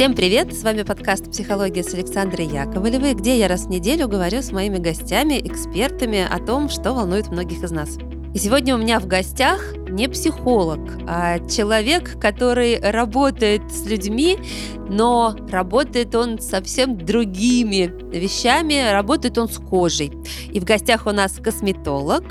Всем привет! С вами подкаст «Психология» с Александрой Яковлевой, где я раз в неделю говорю с моими гостями, экспертами о том, что волнует многих из нас. И сегодня у меня в гостях не психолог, а человек, который работает с людьми, но работает он совсем другими вещами, работает он с кожей. И в гостях у нас косметолог,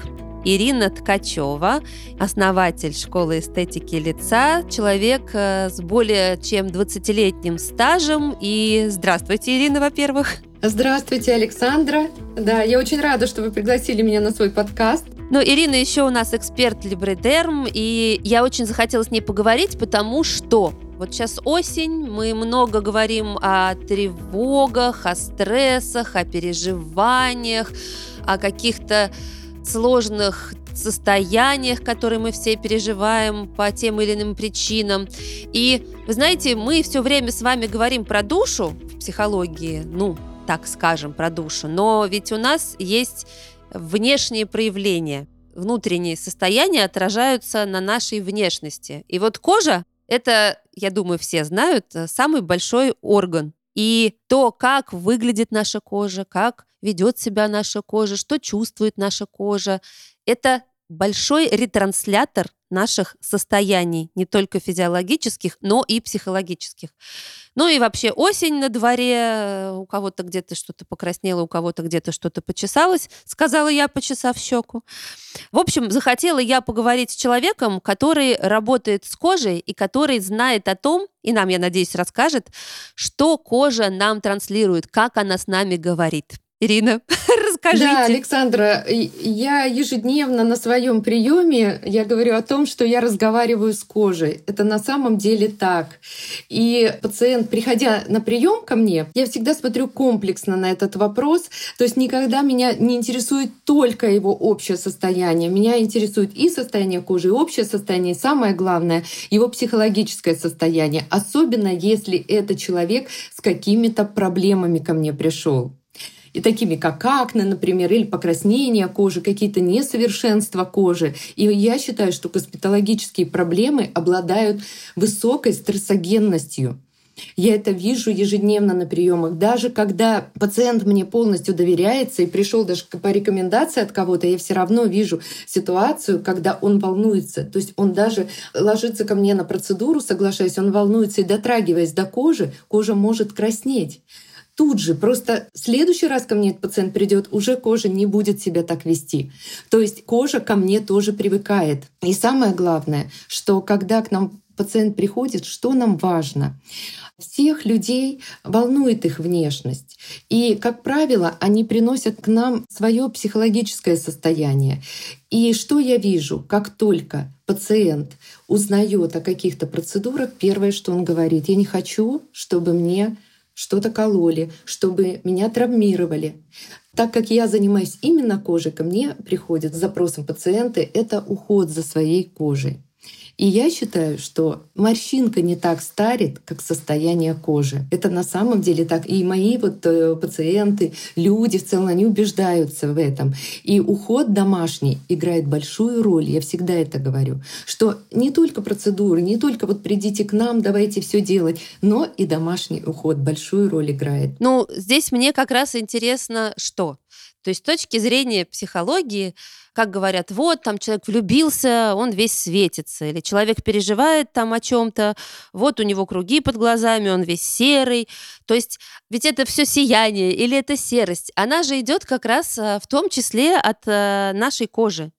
Ирина Ткачева, основатель школы эстетики лица, человек э, с более чем 20-летним стажем. И здравствуйте, Ирина, во-первых. Здравствуйте, Александра. Да, я очень рада, что вы пригласили меня на свой подкаст. Ну, Ирина еще у нас эксперт Либредерм, и я очень захотела с ней поговорить, потому что вот сейчас осень, мы много говорим о тревогах, о стрессах, о переживаниях, о каких-то сложных состояниях, которые мы все переживаем по тем или иным причинам. И вы знаете, мы все время с вами говорим про душу в психологии, ну, так скажем, про душу, но ведь у нас есть внешние проявления. Внутренние состояния отражаются на нашей внешности. И вот кожа – это, я думаю, все знают, самый большой орган. И то, как выглядит наша кожа, как ведет себя наша кожа, что чувствует наша кожа. Это большой ретранслятор наших состояний, не только физиологических, но и психологических. Ну и вообще осень на дворе, у кого-то где-то что-то покраснело, у кого-то где-то что-то почесалось, сказала я, почесав щеку. В общем, захотела я поговорить с человеком, который работает с кожей и который знает о том, и нам, я надеюсь, расскажет, что кожа нам транслирует, как она с нами говорит. Ирина, расскажите. Да, Александра, я ежедневно на своем приеме я говорю о том, что я разговариваю с кожей. Это на самом деле так. И пациент, приходя на прием ко мне, я всегда смотрю комплексно на этот вопрос. То есть никогда меня не интересует только его общее состояние. Меня интересует и состояние кожи, и общее состояние, и самое главное, его психологическое состояние. Особенно если это человек с какими-то проблемами ко мне пришел и такими как акне, например, или покраснение кожи, какие-то несовершенства кожи. И я считаю, что косметологические проблемы обладают высокой стрессогенностью. Я это вижу ежедневно на приемах. Даже когда пациент мне полностью доверяется и пришел даже по рекомендации от кого-то, я все равно вижу ситуацию, когда он волнуется. То есть он даже ложится ко мне на процедуру, соглашаясь, он волнуется и дотрагиваясь до кожи, кожа может краснеть тут же. Просто в следующий раз ко мне этот пациент придет, уже кожа не будет себя так вести. То есть кожа ко мне тоже привыкает. И самое главное, что когда к нам пациент приходит, что нам важно? Всех людей волнует их внешность. И, как правило, они приносят к нам свое психологическое состояние. И что я вижу? Как только пациент узнает о каких-то процедурах, первое, что он говорит, я не хочу, чтобы мне что-то кололи, чтобы меня травмировали. Так как я занимаюсь именно кожей, ко мне приходят с запросом пациенты, это уход за своей кожей. И я считаю, что морщинка не так старит, как состояние кожи. Это на самом деле так. И мои вот э, пациенты, люди в целом, они убеждаются в этом. И уход домашний играет большую роль. Я всегда это говорю, что не только процедуры, не только вот придите к нам, давайте все делать, но и домашний уход большую роль играет. Ну, здесь мне как раз интересно, что то есть с точки зрения психологии, как говорят, вот там человек влюбился, он весь светится, или человек переживает там о чем-то, вот у него круги под глазами, он весь серый. То есть ведь это все сияние или это серость, она же идет как раз э, в том числе от э, нашей кожи.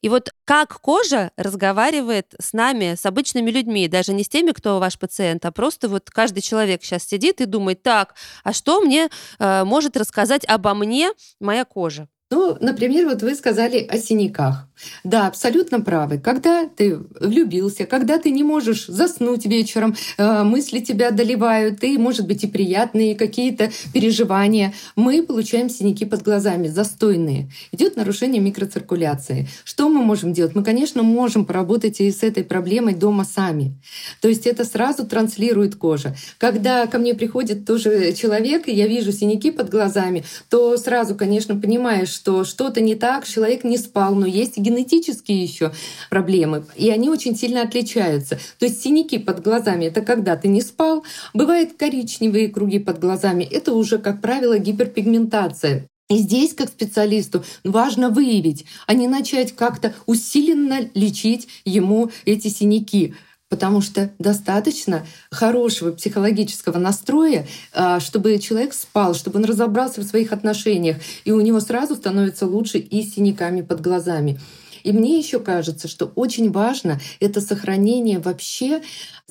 И вот как кожа разговаривает с нами, с обычными людьми, даже не с теми, кто ваш пациент, а просто вот каждый человек сейчас сидит и думает, так, а что мне э, может рассказать обо мне моя кожа? Ну, например, вот вы сказали о синяках. Да, абсолютно правы. Когда ты влюбился, когда ты не можешь заснуть вечером, э, мысли тебя одолевают, и, может быть, и приятные какие-то переживания, мы получаем синяки под глазами, застойные. Идет нарушение микроциркуляции. Что мы можем делать? Мы, конечно, можем поработать и с этой проблемой дома сами. То есть это сразу транслирует кожа. Когда ко мне приходит тоже человек, и я вижу синяки под глазами, то сразу, конечно, понимаешь, что что-то не так, человек не спал, но есть генетические еще проблемы, и они очень сильно отличаются. То есть синяки под глазами — это когда ты не спал, бывают коричневые круги под глазами, это уже, как правило, гиперпигментация. И здесь, как специалисту, важно выявить, а не начать как-то усиленно лечить ему эти синяки потому что достаточно хорошего психологического настроя, а, чтобы человек спал, чтобы он разобрался в своих отношениях, и у него сразу становится лучше и с синяками под глазами. И мне еще кажется, что очень важно это сохранение вообще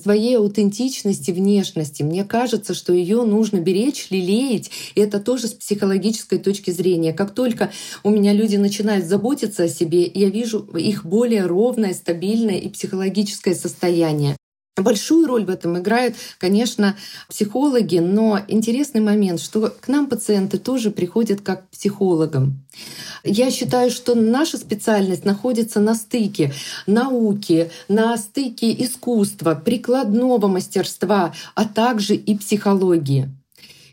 своей аутентичности внешности. Мне кажется, что ее нужно беречь, лелеять. И это тоже с психологической точки зрения. Как только у меня люди начинают заботиться о себе, я вижу их более ровное, стабильное и психологическое состояние. Большую роль в этом играют, конечно, психологи, но интересный момент, что к нам пациенты тоже приходят как к психологам. Я считаю, что наша специальность находится на стыке науки, на стыке искусства, прикладного мастерства, а также и психологии.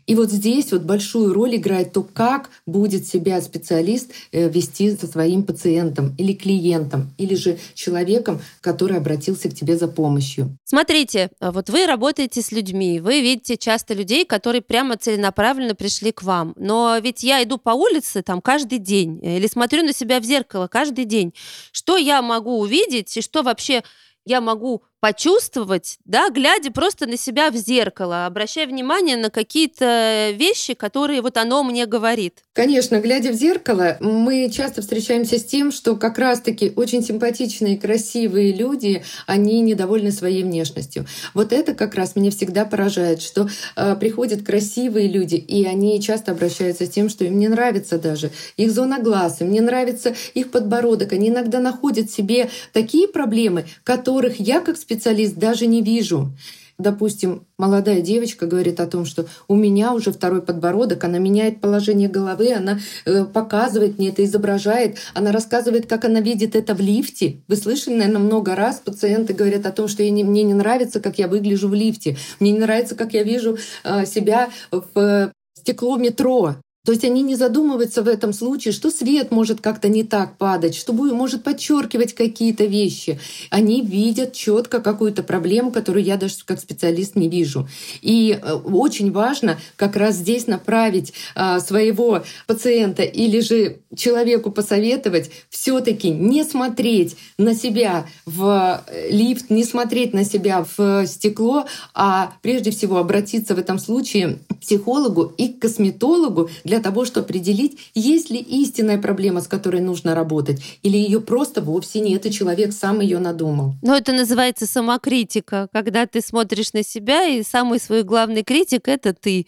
И вот здесь вот большую роль играет то, как будет себя специалист э, вести со своим пациентом или клиентом, или же человеком, который обратился к тебе за помощью. Смотрите, а вот вы работаете с людьми, вы видите часто людей, которые прямо целенаправленно пришли к вам. Но ведь я иду по улице там каждый день э, или смотрю на себя в зеркало каждый день. Что я могу увидеть и что вообще я могу почувствовать, да, глядя просто на себя в зеркало, обращая внимание на какие-то вещи, которые вот оно мне говорит. Конечно, глядя в зеркало, мы часто встречаемся с тем, что как раз-таки очень симпатичные, красивые люди, они недовольны своей внешностью. Вот это как раз меня всегда поражает, что э, приходят красивые люди, и они часто обращаются с тем, что им не нравится даже их зона глаз, им не нравится их подбородок, они иногда находят себе такие проблемы, которых я как специалист даже не вижу. Допустим, молодая девочка говорит о том, что у меня уже второй подбородок, она меняет положение головы, она э, показывает мне это, изображает, она рассказывает, как она видит это в лифте. Вы слышали, наверное, много раз пациенты говорят о том, что мне не нравится, как я выгляжу в лифте, мне не нравится, как я вижу э, себя в э, стекло метро. То есть они не задумываются в этом случае, что свет может как-то не так падать, что может подчеркивать какие-то вещи. Они видят четко какую-то проблему, которую я даже как специалист не вижу. И э, очень важно как раз здесь направить а, своего пациента или же человеку посоветовать все-таки не смотреть на себя в э, лифт, не смотреть на себя в стекло, а прежде всего обратиться в этом случае к психологу и к косметологу для для того, чтобы определить, есть ли истинная проблема, с которой нужно работать, или ее просто вовсе нет, и человек сам ее надумал. Но это называется самокритика, когда ты смотришь на себя, и самый свой главный критик — это ты.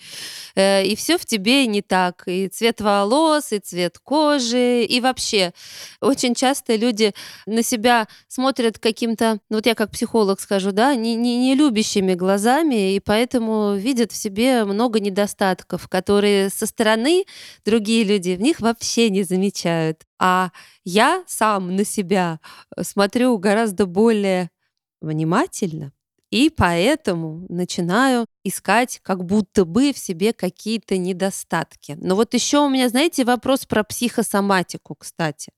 Э, и все в тебе не так. И цвет волос, и цвет кожи, и вообще. Очень часто люди на себя смотрят каким-то, ну вот я как психолог скажу, да, не, не, не любящими глазами, и поэтому видят в себе много недостатков, которые со стороны другие люди в них вообще не замечают. А я сам на себя э, смотрю гораздо более внимательно, и поэтому начинаю искать как будто бы в себе какие-то недостатки. Но вот еще у меня, знаете, вопрос про психосоматику, кстати.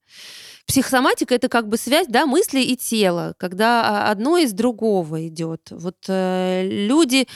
Психосоматика это как бы связь, да, мысли и тела, когда а, одно из другого идет. Вот э, люди,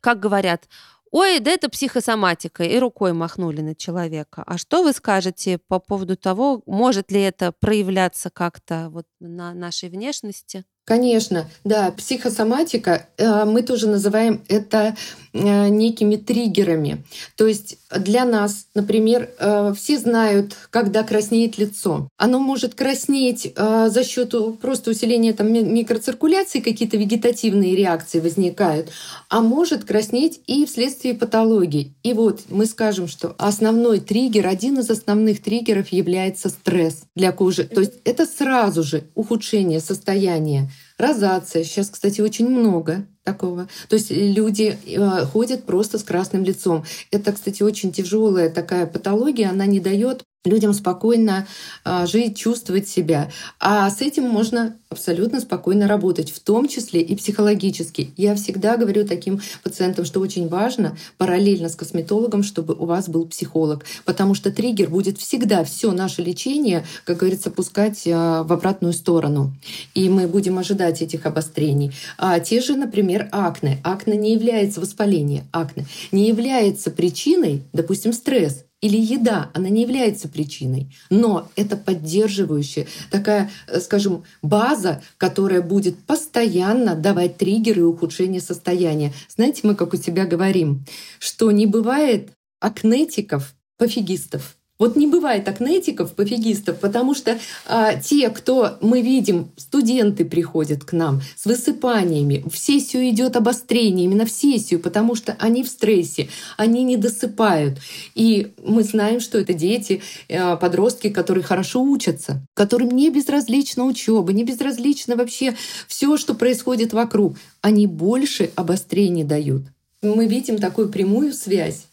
как говорят, ой, да это психосоматика, и рукой махнули на человека. А что вы скажете по поводу того, может ли это проявляться как-то вот на нашей внешности? Конечно, да, психосоматика, э, мы тоже называем это э, некими триггерами. То есть для нас, например, э, все знают, когда краснеет лицо. Оно может краснеть за счет просто усиления там, микроциркуляции, какие-то вегетативные реакции возникают, а может краснеть и вследствие патологии. И вот мы скажем, что основной триггер, один из основных триггеров является стресс для кожи. То есть это сразу же ухудшение состояния розация. Сейчас, кстати, очень много такого. То есть люди э, ходят просто с красным лицом. Это, кстати, очень тяжелая такая патология, она не дает людям спокойно а, жить, чувствовать себя. А с этим можно абсолютно спокойно работать, в том числе и психологически. Я всегда говорю таким пациентам, что очень важно параллельно с косметологом, чтобы у вас был психолог, потому что триггер будет всегда все наше лечение, как говорится, пускать а, в обратную сторону. И мы будем ожидать этих обострений. А те же, например, акне. Акне не является воспалением, акне не является причиной, допустим, стресс или еда, она не является причиной, но это поддерживающая такая, э, скажем, база, которая будет постоянно давать триггеры и ухудшение состояния. Знаете, мы как у себя говорим, что не бывает акнетиков, пофигистов. Вот не бывает акнетиков, пофигистов, потому что а, те, кто мы видим, студенты приходят к нам с высыпаниями, в сессию идет обострение, именно в сессию, потому что они в стрессе, они не досыпают. И мы знаем, что это дети, а, подростки, которые хорошо учатся, которым не безразлична учеба, не безразлично вообще все, что происходит вокруг. Они больше обострений дают. Мы видим такую прямую связь.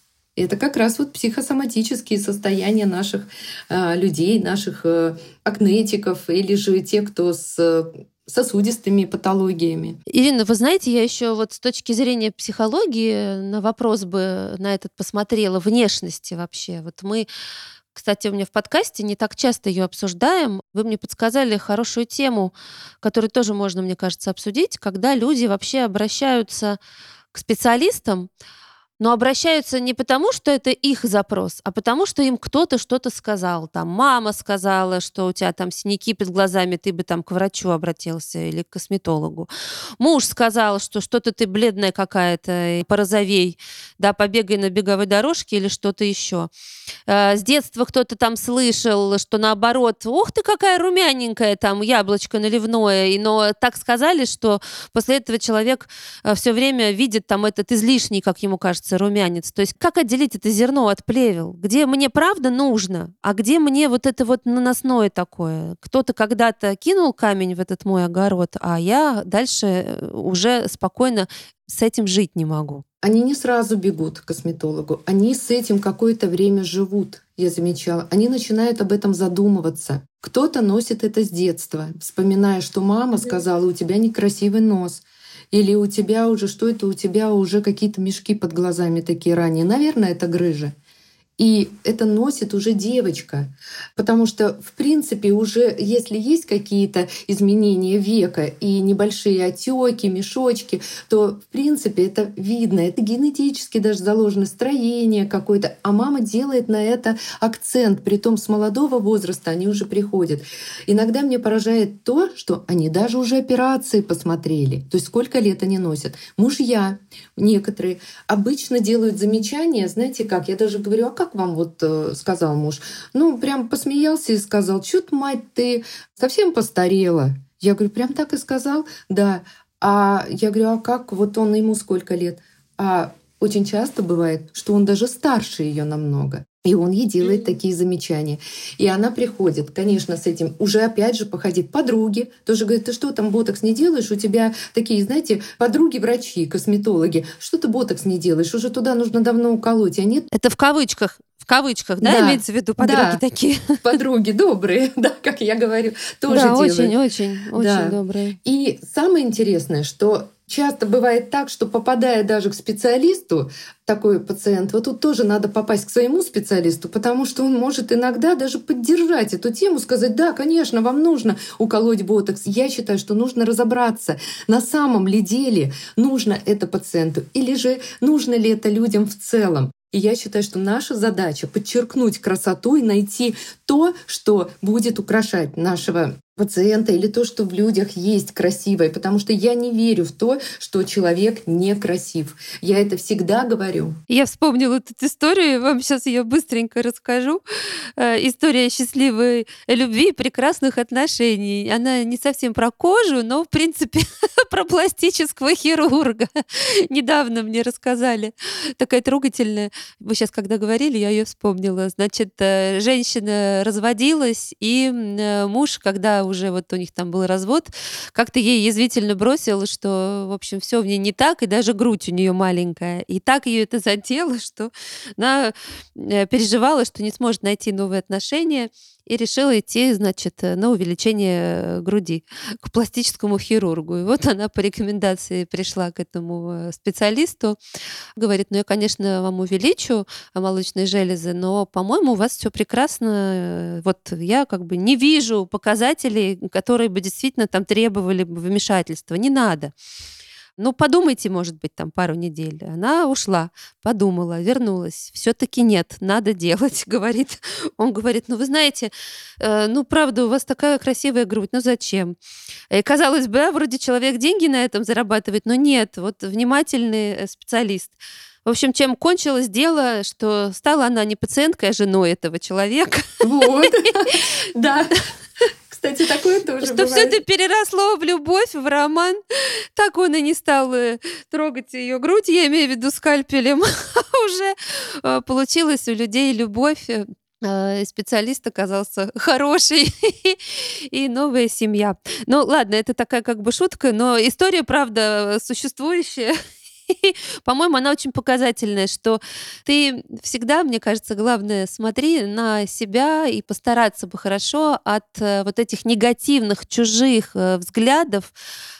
Это как раз вот психосоматические состояния наших э, людей, наших э, акнетиков или же тех, кто с сосудистыми патологиями. Ирина, вы знаете, я еще вот с точки зрения психологии на вопрос бы на этот посмотрела, внешности вообще. Вот мы кстати, у меня в подкасте не так часто ее обсуждаем. Вы мне подсказали хорошую тему, которую тоже можно, мне кажется, обсудить, когда люди вообще обращаются к специалистам, но обращаются не потому, что это их запрос, а потому, что им кто-то что-то сказал. Там мама сказала, что у тебя там синяки под глазами, ты бы там к врачу обратился или к косметологу. Муж сказал, что что-то ты бледная какая-то, порозовей, да, побегай на беговой дорожке или что-то еще. Э, с детства кто-то там слышал, что наоборот, ох ты какая румяненькая, там яблочко наливное, но так сказали, что после этого человек э, все время видит там этот излишний, как ему кажется, появляется румянец. То есть как отделить это зерно от плевел? Где мне правда нужно, а где мне вот это вот наносное такое? Кто-то когда-то кинул камень в этот мой огород, а я дальше э, уже спокойно с этим жить не могу. Они не сразу бегут к косметологу, они с этим какое-то время живут, я замечала. Они начинают об этом задумываться. Кто-то носит это с детства, вспоминая, что мама сказала, у тебя некрасивый нос, или у тебя уже, что это у тебя уже какие-то мешки под глазами такие ранее? Наверное, это грыжа. И это носит уже девочка. Потому что, в принципе, уже если есть какие-то изменения века и небольшие отеки, мешочки, то, в принципе, это видно. Это генетически даже заложено строение какое-то. А мама делает на это акцент. Притом с молодого возраста они уже приходят. Иногда мне поражает то, что они даже уже операции посмотрели. То есть сколько лет они носят. Мужья некоторые обычно делают замечания, знаете как, я даже говорю, а как как вам вот э, сказал муж? Ну, прям посмеялся и сказал, чё мать, ты совсем постарела? Я говорю, прям так и сказал? Да. А я говорю, а как? Вот он ему сколько лет? А очень часто бывает, что он даже старше ее намного. И он ей делает такие замечания. И она приходит, конечно, с этим уже опять же походить подруги. Тоже говорит, ты что там ботокс не делаешь? У тебя такие, знаете, подруги-врачи, косметологи. Что ты ботокс не делаешь? Уже туда нужно давно уколоть, а нет? Это в кавычках в кавычках, да, да, имеется в виду подруги да. такие? Подруги добрые, да, как я говорю, тоже да, делают. очень, очень, очень да. добрые. И самое интересное, что часто бывает так, что попадая даже к специалисту, такой пациент, вот тут тоже надо попасть к своему специалисту, потому что он может иногда даже поддержать эту тему, сказать, да, конечно, вам нужно уколоть ботокс. Я считаю, что нужно разобраться, на самом ли деле нужно это пациенту, или же нужно ли это людям в целом. И я считаю, что наша задача подчеркнуть красоту и найти то, что будет украшать нашего пациента или то, что в людях есть красивое, потому что я не верю в то, что человек некрасив. Я это всегда говорю. Я вспомнила эту историю, вам сейчас ее быстренько расскажу. Э, история счастливой любви и прекрасных отношений. Она не совсем про кожу, но, в принципе, про пластического хирурга. Недавно мне рассказали. Такая трогательная. Вы сейчас, когда говорили, я ее вспомнила. Значит, э, женщина разводилась, и э, муж, когда уже вот у них там был развод, как-то ей язвительно бросила, что, в общем, все в ней не так, и даже грудь у нее маленькая. И так ее это задело, что она э, переживала, что не сможет найти новые отношения и решила идти, значит, на увеличение э, груди к пластическому хирургу. И вот она по рекомендации пришла к этому э, специалисту, говорит, ну я, конечно, вам увеличу молочные железы, но, по-моему, у вас все прекрасно. Вот я как бы не вижу показателей, которые бы действительно там требовали вмешательства. Не надо. Ну, подумайте, может быть, там пару недель. Она ушла, подумала, вернулась. Все-таки нет, надо делать, говорит. Он говорит, ну, вы знаете, э, ну, правда, у вас такая красивая грудь, ну, зачем? И, казалось бы, да, вроде человек деньги на этом зарабатывает, но нет, вот внимательный э, специалист. В общем, чем кончилось дело, что стала она не пациенткой, а женой этого человека. Вот, да. Кстати, такое тоже Что все это переросло в любовь, в роман. Так он и не стал э, трогать ее грудь, я имею в виду скальпелем. Уже э, получилась у людей любовь э, специалист оказался хороший и новая семья. Ну ладно, это такая как бы шутка, но история, правда, существующая. По-моему, она очень показательная, что ты всегда, мне кажется, главное, смотри на себя и постараться бы хорошо от э, вот этих негативных чужих э, взглядов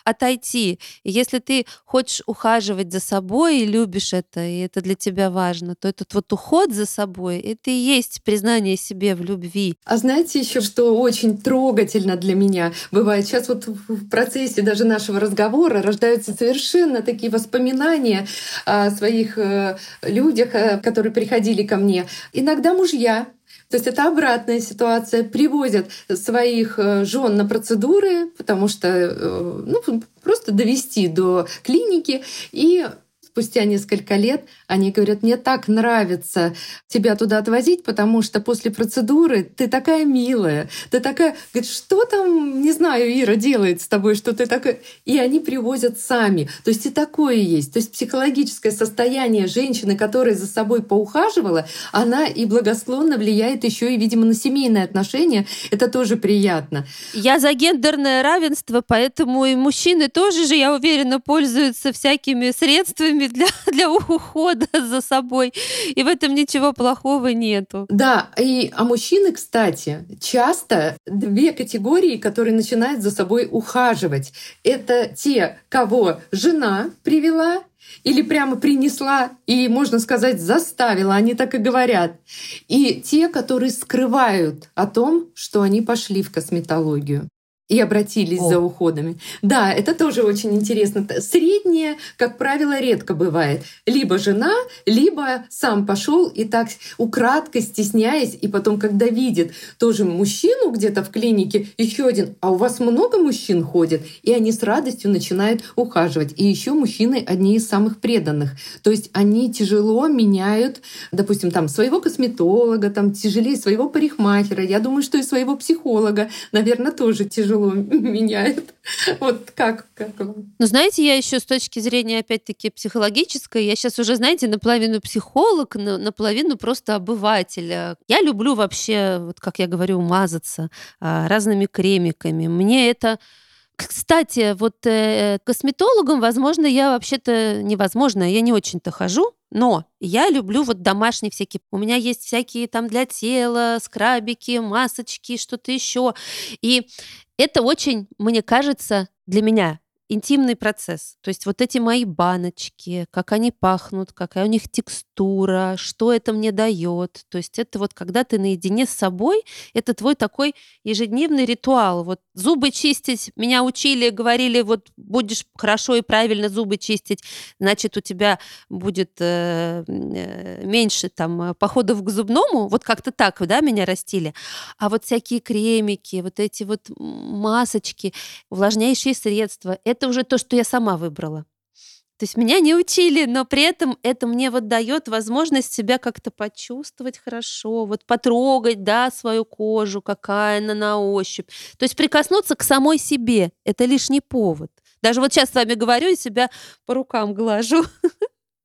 отойти. И если ты хочешь ухаживать за собой и любишь это, и это для тебя важно, то этот вот уход за собой, это и есть признание себе в любви. А знаете еще, что очень трогательно для меня бывает? Сейчас вот в процессе даже нашего разговора рождаются совершенно такие воспоминания о своих э, людях, э, которые приходили ко мне. Иногда мужья то есть это обратная ситуация. Привозят своих э, жен на процедуры, потому что ну, просто довести до клиники и спустя несколько лет они говорят, мне так нравится тебя туда отвозить, потому что после процедуры ты такая милая, ты такая... Говорит, что там, не знаю, Ира делает с тобой, что ты такая... И они привозят сами. То есть и такое есть. То есть психологическое состояние женщины, которая за собой поухаживала, она и благосклонно влияет еще и, видимо, на семейные отношения. Это тоже приятно. Я за гендерное равенство, поэтому и мужчины тоже же, я уверена, пользуются всякими средствами для, для ухода за собой. И в этом ничего плохого нету. Да, и а мужчины, кстати, часто две категории, которые начинают за собой ухаживать. Это те, кого жена привела, или прямо принесла и, можно сказать, заставила, они так и говорят. И те, которые скрывают о том, что они пошли в косметологию и обратились О. за уходами. Да, это тоже очень интересно. Среднее, как правило, редко бывает. Либо жена, либо сам пошел и так украдкой, стесняясь, и потом, когда видит тоже мужчину где-то в клинике, еще один, а у вас много мужчин ходит, и они с радостью начинают ухаживать. И еще мужчины одни из самых преданных. То есть они тяжело меняют, допустим, там своего косметолога, там тяжелее своего парикмахера. Я думаю, что и своего психолога, наверное, тоже тяжело тяжело меняет. Вот как, как вам? Ну, знаете, я еще с точки зрения, опять-таки, психологической, я сейчас уже, знаете, наполовину психолог, наполовину просто обыватель. Я люблю вообще, вот как я говорю, мазаться а, разными кремиками. Мне это кстати, вот э, косметологом, возможно, я вообще-то невозможно, я не очень-то хожу, но я люблю вот домашние всякие. У меня есть всякие там для тела, скрабики, масочки, что-то еще. И это очень, мне кажется, для меня интимный процесс. То есть вот эти мои баночки, как они пахнут, какая у них текстура, что это мне дает. То есть это вот когда ты наедине с собой, это твой такой ежедневный ритуал. Вот зубы чистить, меня учили, говорили, вот будешь хорошо и правильно зубы чистить, значит у тебя будет э, э меньше там походов к зубному. Вот как-то так, да, меня растили. А вот всякие кремики, вот эти вот масочки, увлажняющие средства, это это уже то, что я сама выбрала. То есть меня не учили, но при этом это мне вот дает возможность себя как-то почувствовать хорошо, вот потрогать, да, свою кожу, какая она на ощупь. То есть прикоснуться к самой себе. Это лишний повод. Даже вот сейчас с вами говорю и себя по рукам глажу.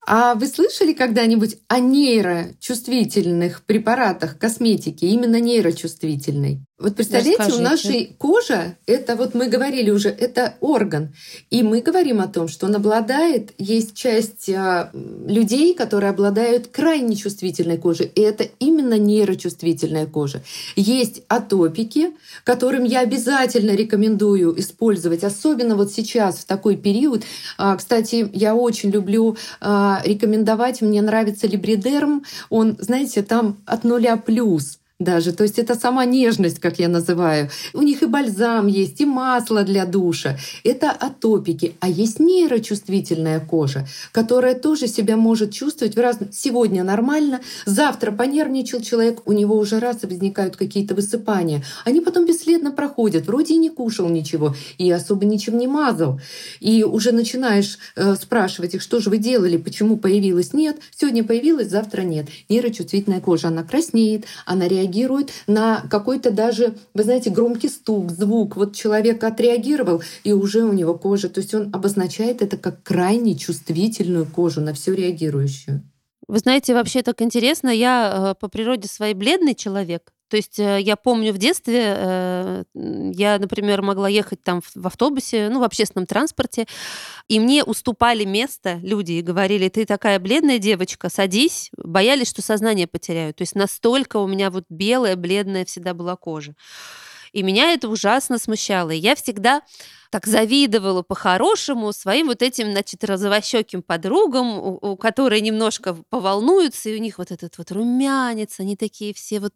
А вы слышали когда-нибудь о нейрочувствительных препаратах косметики, именно нейрочувствительной? Вот представляете, у нашей кожа, это вот мы говорили уже, это орган. И мы говорим о том, что он обладает, есть часть а, людей, которые обладают крайне чувствительной кожей. И это именно нейрочувствительная кожа. Есть атопики, которым я обязательно рекомендую использовать, особенно вот сейчас, в такой период. А, кстати, я очень люблю а, рекомендовать, мне нравится либридерм. Он, знаете, там от нуля плюс даже. То есть это сама нежность, как я называю. У них и бальзам есть, и масло для душа. Это атопики. А есть нейрочувствительная кожа, которая тоже себя может чувствовать в разном... Сегодня нормально, завтра понервничал человек, у него уже раз возникают какие-то высыпания. Они потом бесследно проходят. Вроде и не кушал ничего, и особо ничем не мазал. И уже начинаешь э, спрашивать их, что же вы делали, почему появилось нет. Сегодня появилось, завтра нет. Нейрочувствительная кожа, она краснеет, она реагирует реагирует на какой-то даже, вы знаете, громкий стук, звук. Вот человек отреагировал, и уже у него кожа. То есть он обозначает это как крайне чувствительную кожу, на все реагирующую. Вы знаете, вообще так интересно, я э, по природе своей бледный человек, то есть э, я помню в детстве, э, я, например, могла ехать там в автобусе, ну, в общественном транспорте, и мне уступали место люди и говорили, ты такая бледная девочка, садись, боялись, что сознание потеряю. То есть настолько у меня вот белая, бледная всегда была кожа. И меня это ужасно смущало. И я всегда так завидовала по-хорошему своим вот этим, значит, розовощеким подругам, у, у которые немножко поволнуются, и у них вот этот вот румянец, они такие все вот,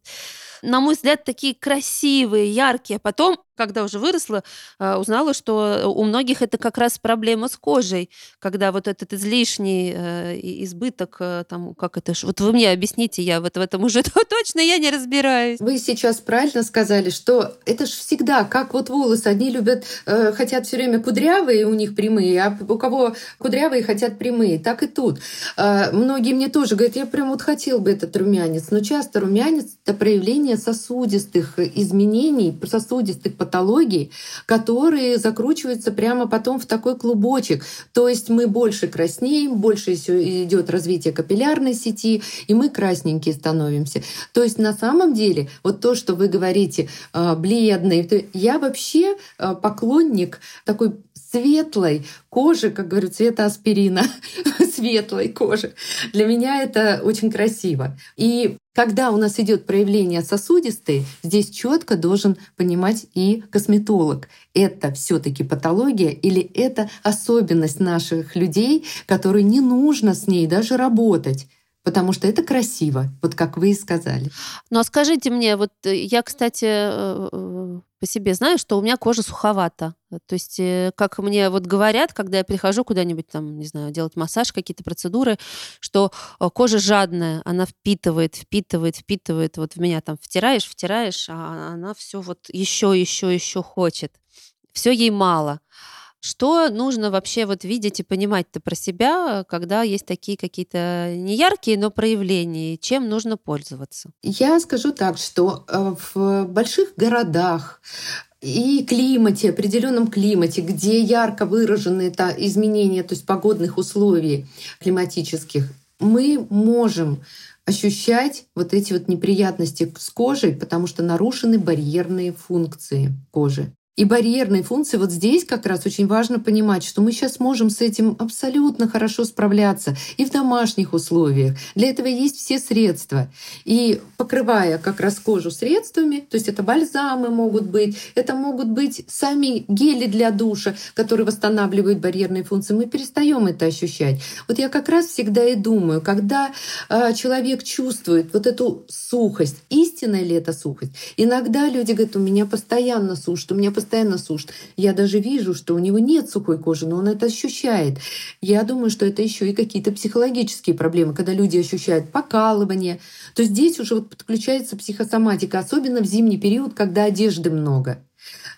на мой взгляд, такие красивые, яркие. А потом, когда уже выросла, а, узнала, что у многих это как раз проблема с кожей, когда вот этот излишний э, избыток, э, там, как это, вот вы мне объясните, я вот в этом уже точно я не разбираюсь. Вы сейчас правильно сказали, что это же всегда, как вот волосы, одни любят, э, хотят все время кудрявые, у них прямые, а у кого кудрявые хотят прямые. Так и тут. А, многие мне тоже говорят, я прям вот хотел бы этот румянец. Но часто румянец — это проявление сосудистых изменений, сосудистых патологий, которые закручиваются прямо потом в такой клубочек. То есть мы больше краснеем, больше идет развитие капиллярной сети, и мы красненькие становимся. То есть на самом деле вот то, что вы говорите, а, бледный, я вообще а, такой светлой кожи, как говорю, цвета аспирина, светлой кожи. Для меня это очень красиво. И когда у нас идет проявление сосудистые, здесь четко должен понимать и косметолог. Это все-таки патология или это особенность наших людей, которой не нужно с ней даже работать потому что это красиво, вот как вы и сказали. Ну а скажите мне, вот э, я, кстати, э, э, по себе знаю, что у меня кожа суховата. То есть, как мне вот говорят, когда я прихожу куда-нибудь там, не знаю, делать массаж, какие-то процедуры, что кожа жадная, она впитывает, впитывает, впитывает. Вот в меня там втираешь, втираешь, а она все вот еще, еще, еще хочет. Все ей мало. Что нужно вообще вот видеть и понимать-то про себя, когда есть такие какие-то неяркие, но проявления, чем нужно пользоваться? Я скажу так, что э, в больших городах и климате, определенном климате, где ярко выражены это изменения, то есть погодных условий климатических, мы можем ощущать вот эти вот неприятности с кожей, потому что нарушены барьерные функции кожи и барьерные функции, вот здесь как раз очень важно понимать, что мы сейчас можем с этим абсолютно хорошо справляться и в домашних условиях. Для этого есть все средства. И покрывая как раз кожу средствами, то есть это бальзамы могут быть, это могут быть сами гели для душа, которые восстанавливают барьерные функции, мы перестаем это ощущать. Вот я как раз всегда и думаю, когда э, человек чувствует вот эту сухость, истинная ли это сухость? Иногда люди говорят, у меня постоянно сушит, у меня постоянно постоянно сушит. Я даже вижу, что у него нет сухой кожи, но он это ощущает. Я думаю, что это еще и какие-то психологические проблемы, когда люди ощущают покалывание. То здесь уже вот подключается психосоматика, особенно в зимний период, когда одежды много.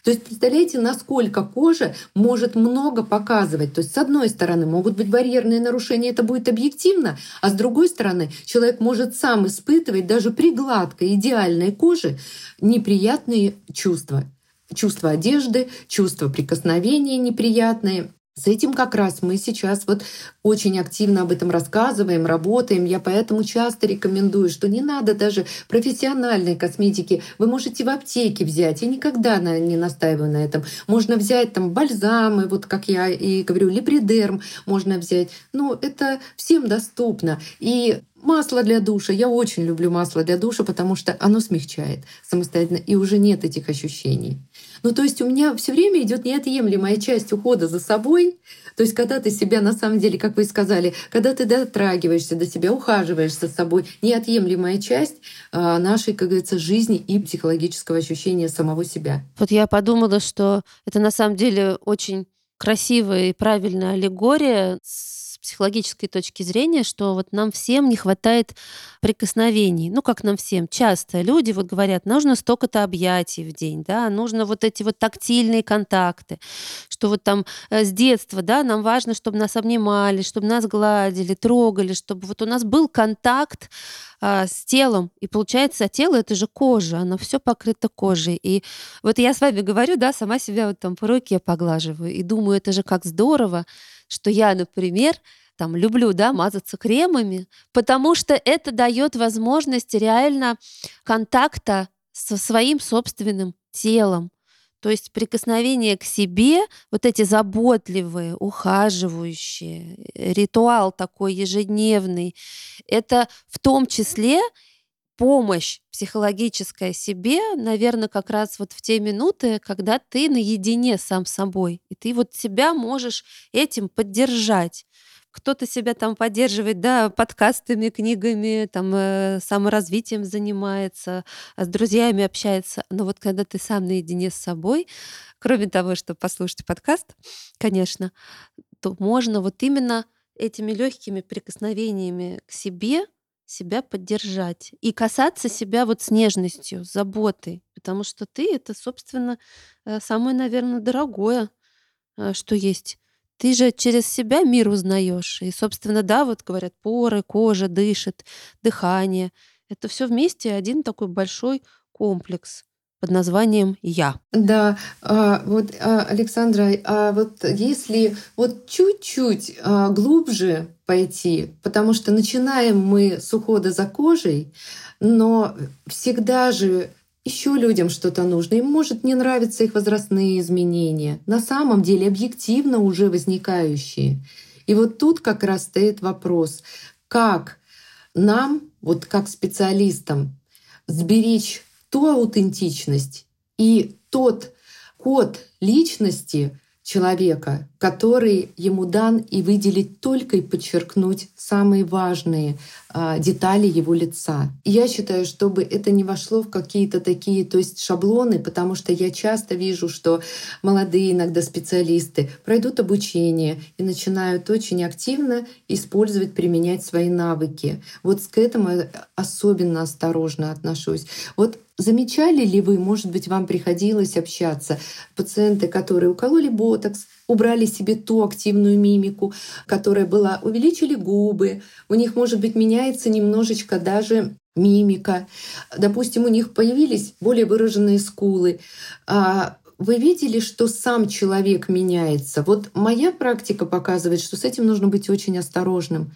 То есть представляете, насколько кожа может много показывать. То есть с одной стороны могут быть барьерные нарушения, это будет объективно, а с другой стороны человек может сам испытывать даже при гладкой, идеальной коже неприятные чувства чувство одежды, чувство прикосновения неприятные. С этим как раз мы сейчас вот очень активно об этом рассказываем, работаем. Я поэтому часто рекомендую, что не надо даже профессиональной косметики. Вы можете в аптеке взять. Я никогда не настаиваю на этом. Можно взять там бальзамы, вот как я и говорю, либридерм можно взять. Ну, это всем доступно. И Масло для душа. Я очень люблю масло для душа, потому что оно смягчает самостоятельно, и уже нет этих ощущений. Ну, то есть у меня все время идет неотъемлемая часть ухода за собой. То есть, когда ты себя на самом деле, как вы сказали, когда ты дотрагиваешься до себя, ухаживаешь за собой, неотъемлемая часть а, нашей, как говорится, жизни и психологического ощущения самого себя. Вот я подумала, что это на самом деле очень красивая и правильная аллегория с психологической точки зрения, что вот нам всем не хватает прикосновений. Ну, как нам всем. Часто люди вот говорят, нужно столько-то объятий в день, да, нужно вот эти вот тактильные контакты, что вот там э, с детства, да, нам важно, чтобы нас обнимали, чтобы нас гладили, трогали, чтобы вот у нас был контакт а, с телом. И получается, тело это же кожа, оно все покрыто кожей. И вот я с вами говорю, да, сама себя вот там по руке поглаживаю и думаю, это же как здорово, что я, например, там люблю, да, мазаться кремами, потому что это дает возможность реально контакта со своим собственным телом. То есть прикосновение к себе, вот эти заботливые, ухаживающие, ритуал такой ежедневный, это в том числе помощь психологическая себе, наверное, как раз вот в те минуты, когда ты наедине сам собой, и ты вот себя можешь этим поддержать. Кто-то себя там поддерживает, да, подкастами, книгами, там, э, саморазвитием занимается, с друзьями общается. Но вот когда ты сам наедине с собой, кроме того, что послушать подкаст, конечно, то можно вот именно этими легкими прикосновениями к себе себя поддержать и касаться себя вот с нежностью, с заботой, потому что ты это, собственно, э, самое, наверное, дорогое, э, что есть. Ты же через себя мир узнаешь. И, собственно, да, вот говорят, поры, кожа дышит, дыхание. Это все вместе один такой большой комплекс под названием «Я». Да, а, вот, а, Александра, а вот если вот чуть-чуть глубже пойти, потому что начинаем мы с ухода за кожей, но всегда же еще людям что-то нужно. Им может не нравиться их возрастные изменения, на самом деле объективно уже возникающие. И вот тут как раз стоит вопрос, как нам, вот как специалистам, сберечь ту аутентичность и тот код личности человека, который ему дан, и выделить только и подчеркнуть самые важные а, детали его лица. я считаю, чтобы это не вошло в какие-то такие, то есть шаблоны, потому что я часто вижу, что молодые иногда специалисты пройдут обучение и начинают очень активно использовать, применять свои навыки. Вот к этому особенно осторожно отношусь. Вот Замечали ли вы, может быть, вам приходилось общаться, пациенты, которые укололи ботокс, убрали себе ту активную мимику, которая была, увеличили губы, у них, может быть, меняется немножечко даже мимика. Допустим, у них появились более выраженные скулы. А вы видели, что сам человек меняется? Вот моя практика показывает, что с этим нужно быть очень осторожным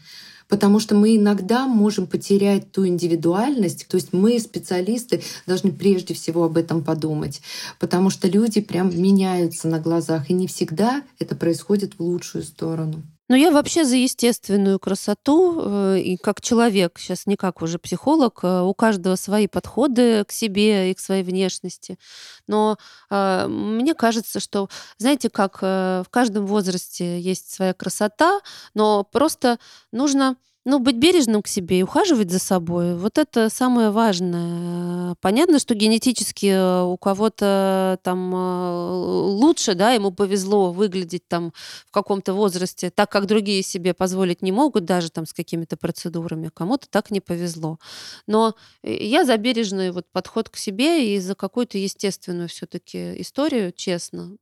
потому что мы иногда можем потерять ту индивидуальность. То есть мы, специалисты, должны прежде всего об этом подумать, потому что люди прям меняются на глазах, и не всегда это происходит в лучшую сторону. Но я вообще за естественную красоту, э, и как человек, сейчас не как уже психолог, э, у каждого свои подходы к себе и к своей внешности. Но э, мне кажется, что, знаете, как в каждом возрасте есть своя красота, но просто нужно ну, быть бережным к себе и ухаживать за собой, вот это самое важное. Понятно, что генетически э, у кого-то там э, лучше, да, ему повезло выглядеть там в каком-то возрасте так, как другие себе позволить не могут, даже там с какими-то процедурами. Кому-то так не повезло. Но я за бережный вот подход к себе и за какую-то естественную все-таки историю, честно.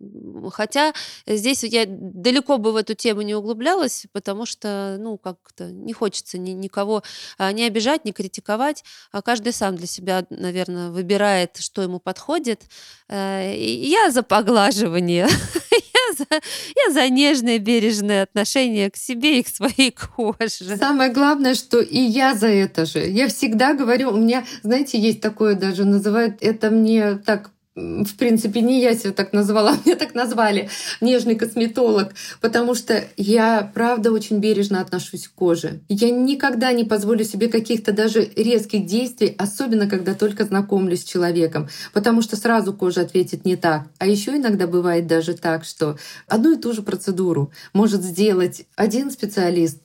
Хотя здесь я далеко бы в эту тему не углублялась, потому что, ну, как-то не хочется хочется ни, никого а, не обижать, не критиковать. А каждый сам для себя, наверное, выбирает, что ему подходит. Э, я за поглаживание. я за Я за нежное, бережное отношение к себе и к своей коже. Самое главное, что и я за это же. Я всегда говорю, у меня, знаете, есть такое даже, называют это мне так в принципе, не я себя так назвала, меня так назвали, нежный косметолог, потому что я, правда, очень бережно отношусь к коже. Я никогда не позволю себе каких-то даже резких действий, особенно когда только знакомлюсь с человеком, потому что сразу кожа ответит не так. А еще иногда бывает даже так, что одну и ту же процедуру может сделать один специалист,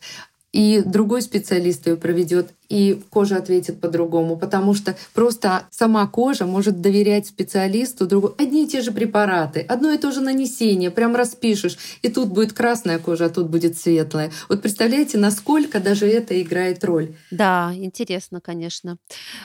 и другой специалист ее проведет и кожа ответит по-другому, потому что просто сама кожа может доверять специалисту другу одни и те же препараты, одно и то же нанесение, прям распишешь, и тут будет красная кожа, а тут будет светлая. Вот представляете, насколько даже это играет роль. Да, интересно, конечно.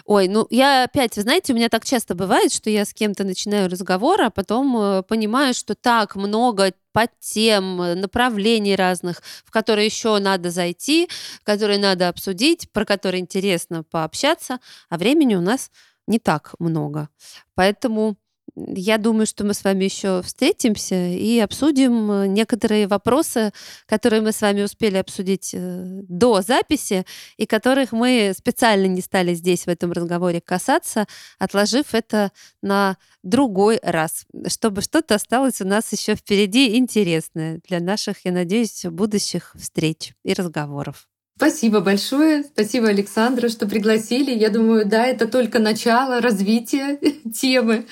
Ой, ну я опять, знаете, у меня так часто бывает, что я с кем-то начинаю разговор, а потом э, понимаю, что так много под тем, э, направлений разных, в которые еще надо зайти, которые надо обсудить, про которые интересно пообщаться, а времени у нас не так много. Поэтому я думаю, что мы с вами еще встретимся и обсудим э, некоторые вопросы, которые мы с вами успели обсудить э, до записи и которых мы специально не стали здесь в этом разговоре касаться, отложив это на другой раз, чтобы что-то осталось у нас еще впереди интересное для наших, я надеюсь, будущих встреч и разговоров. Спасибо большое. Спасибо, Александра, что пригласили. Я думаю, да, это только начало развития темы.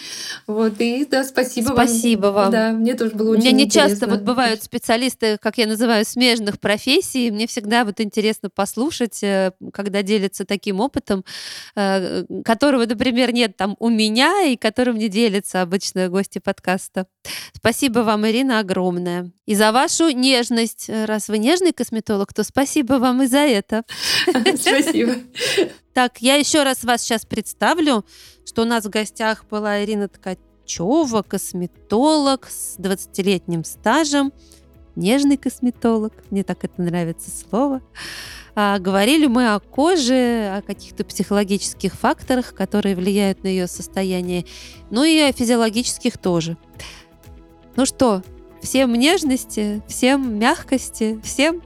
Вот, и да, спасибо, спасибо вам. вам. Да, мне тоже было очень интересно. Меня не часто вот бывают специалисты, как я называю, смежных профессий. Мне всегда вот интересно послушать, э, когда делятся таким опытом, э, которого, например, нет там у меня и которым не делятся обычно гости подкаста. Спасибо вам, Ирина, огромное. И за вашу нежность. Раз вы нежный косметолог, то спасибо вам и за это. Спасибо. Так, я еще раз вас сейчас представлю, что у нас в гостях была Ирина Ткачева, косметолог с 20-летним стажем, нежный косметолог, мне так это нравится слово. А, говорили мы о коже, о каких-то психологических факторах, которые влияют на ее состояние, ну и о физиологических тоже. Ну что, Всем нежности, всем мягкости, всем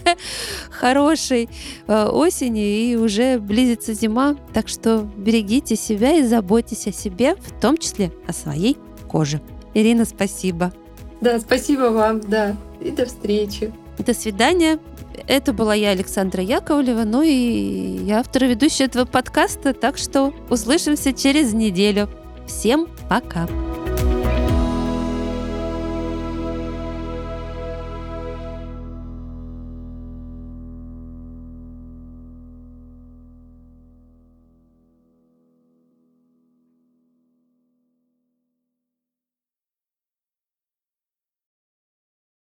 хорошей э, осени и уже близится зима. Так что берегите себя и заботьтесь о себе, в том числе о своей коже. Ирина, спасибо. Да, спасибо вам, да. И до встречи. До свидания. Это была я, Александра Яковлева, ну и я автор и ведущая этого подкаста, так что услышимся через неделю. Всем пока!